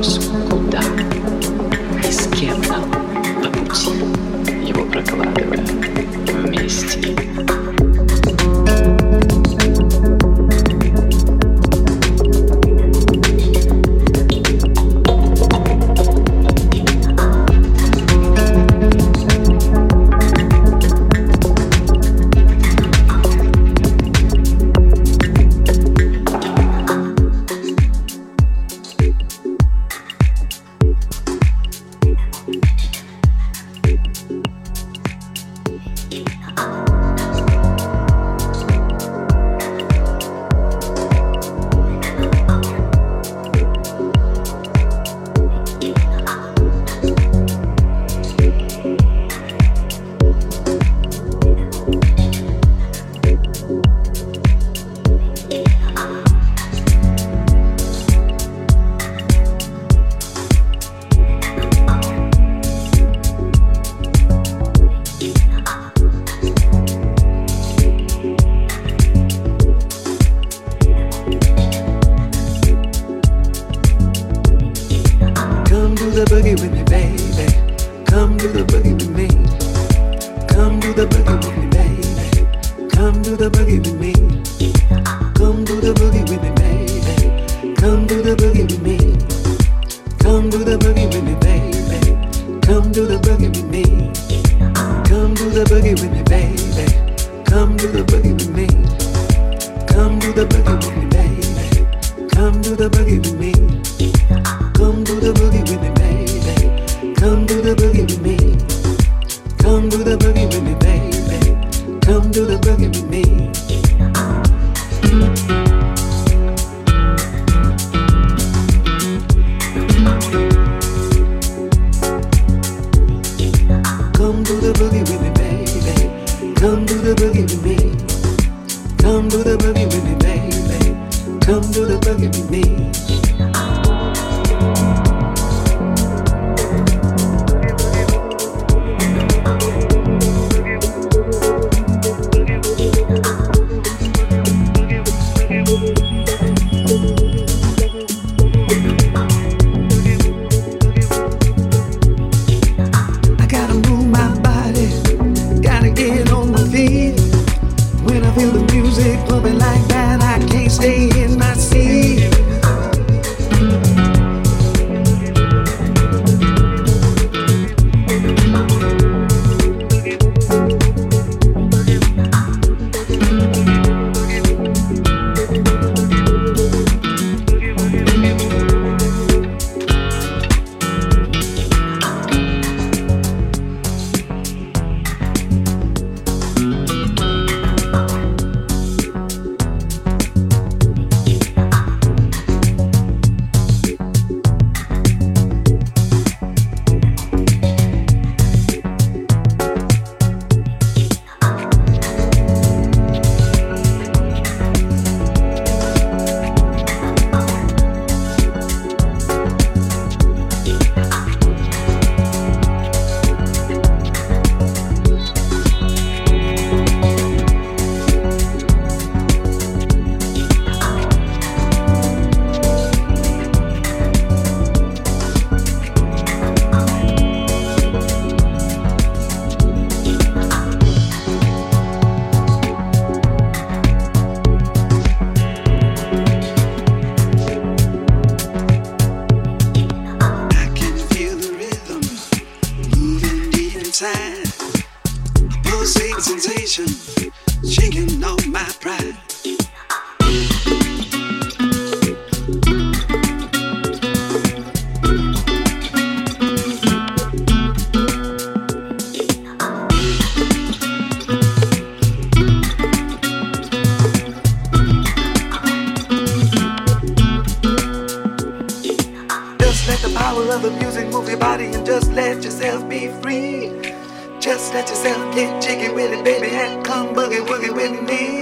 вопрос «Куда?» и с кем нам по пути, его прокладывая. side. Pulsing sensation, shaking all my pride. Let yourself get jiggy with it, baby. and come boogie woogie with me.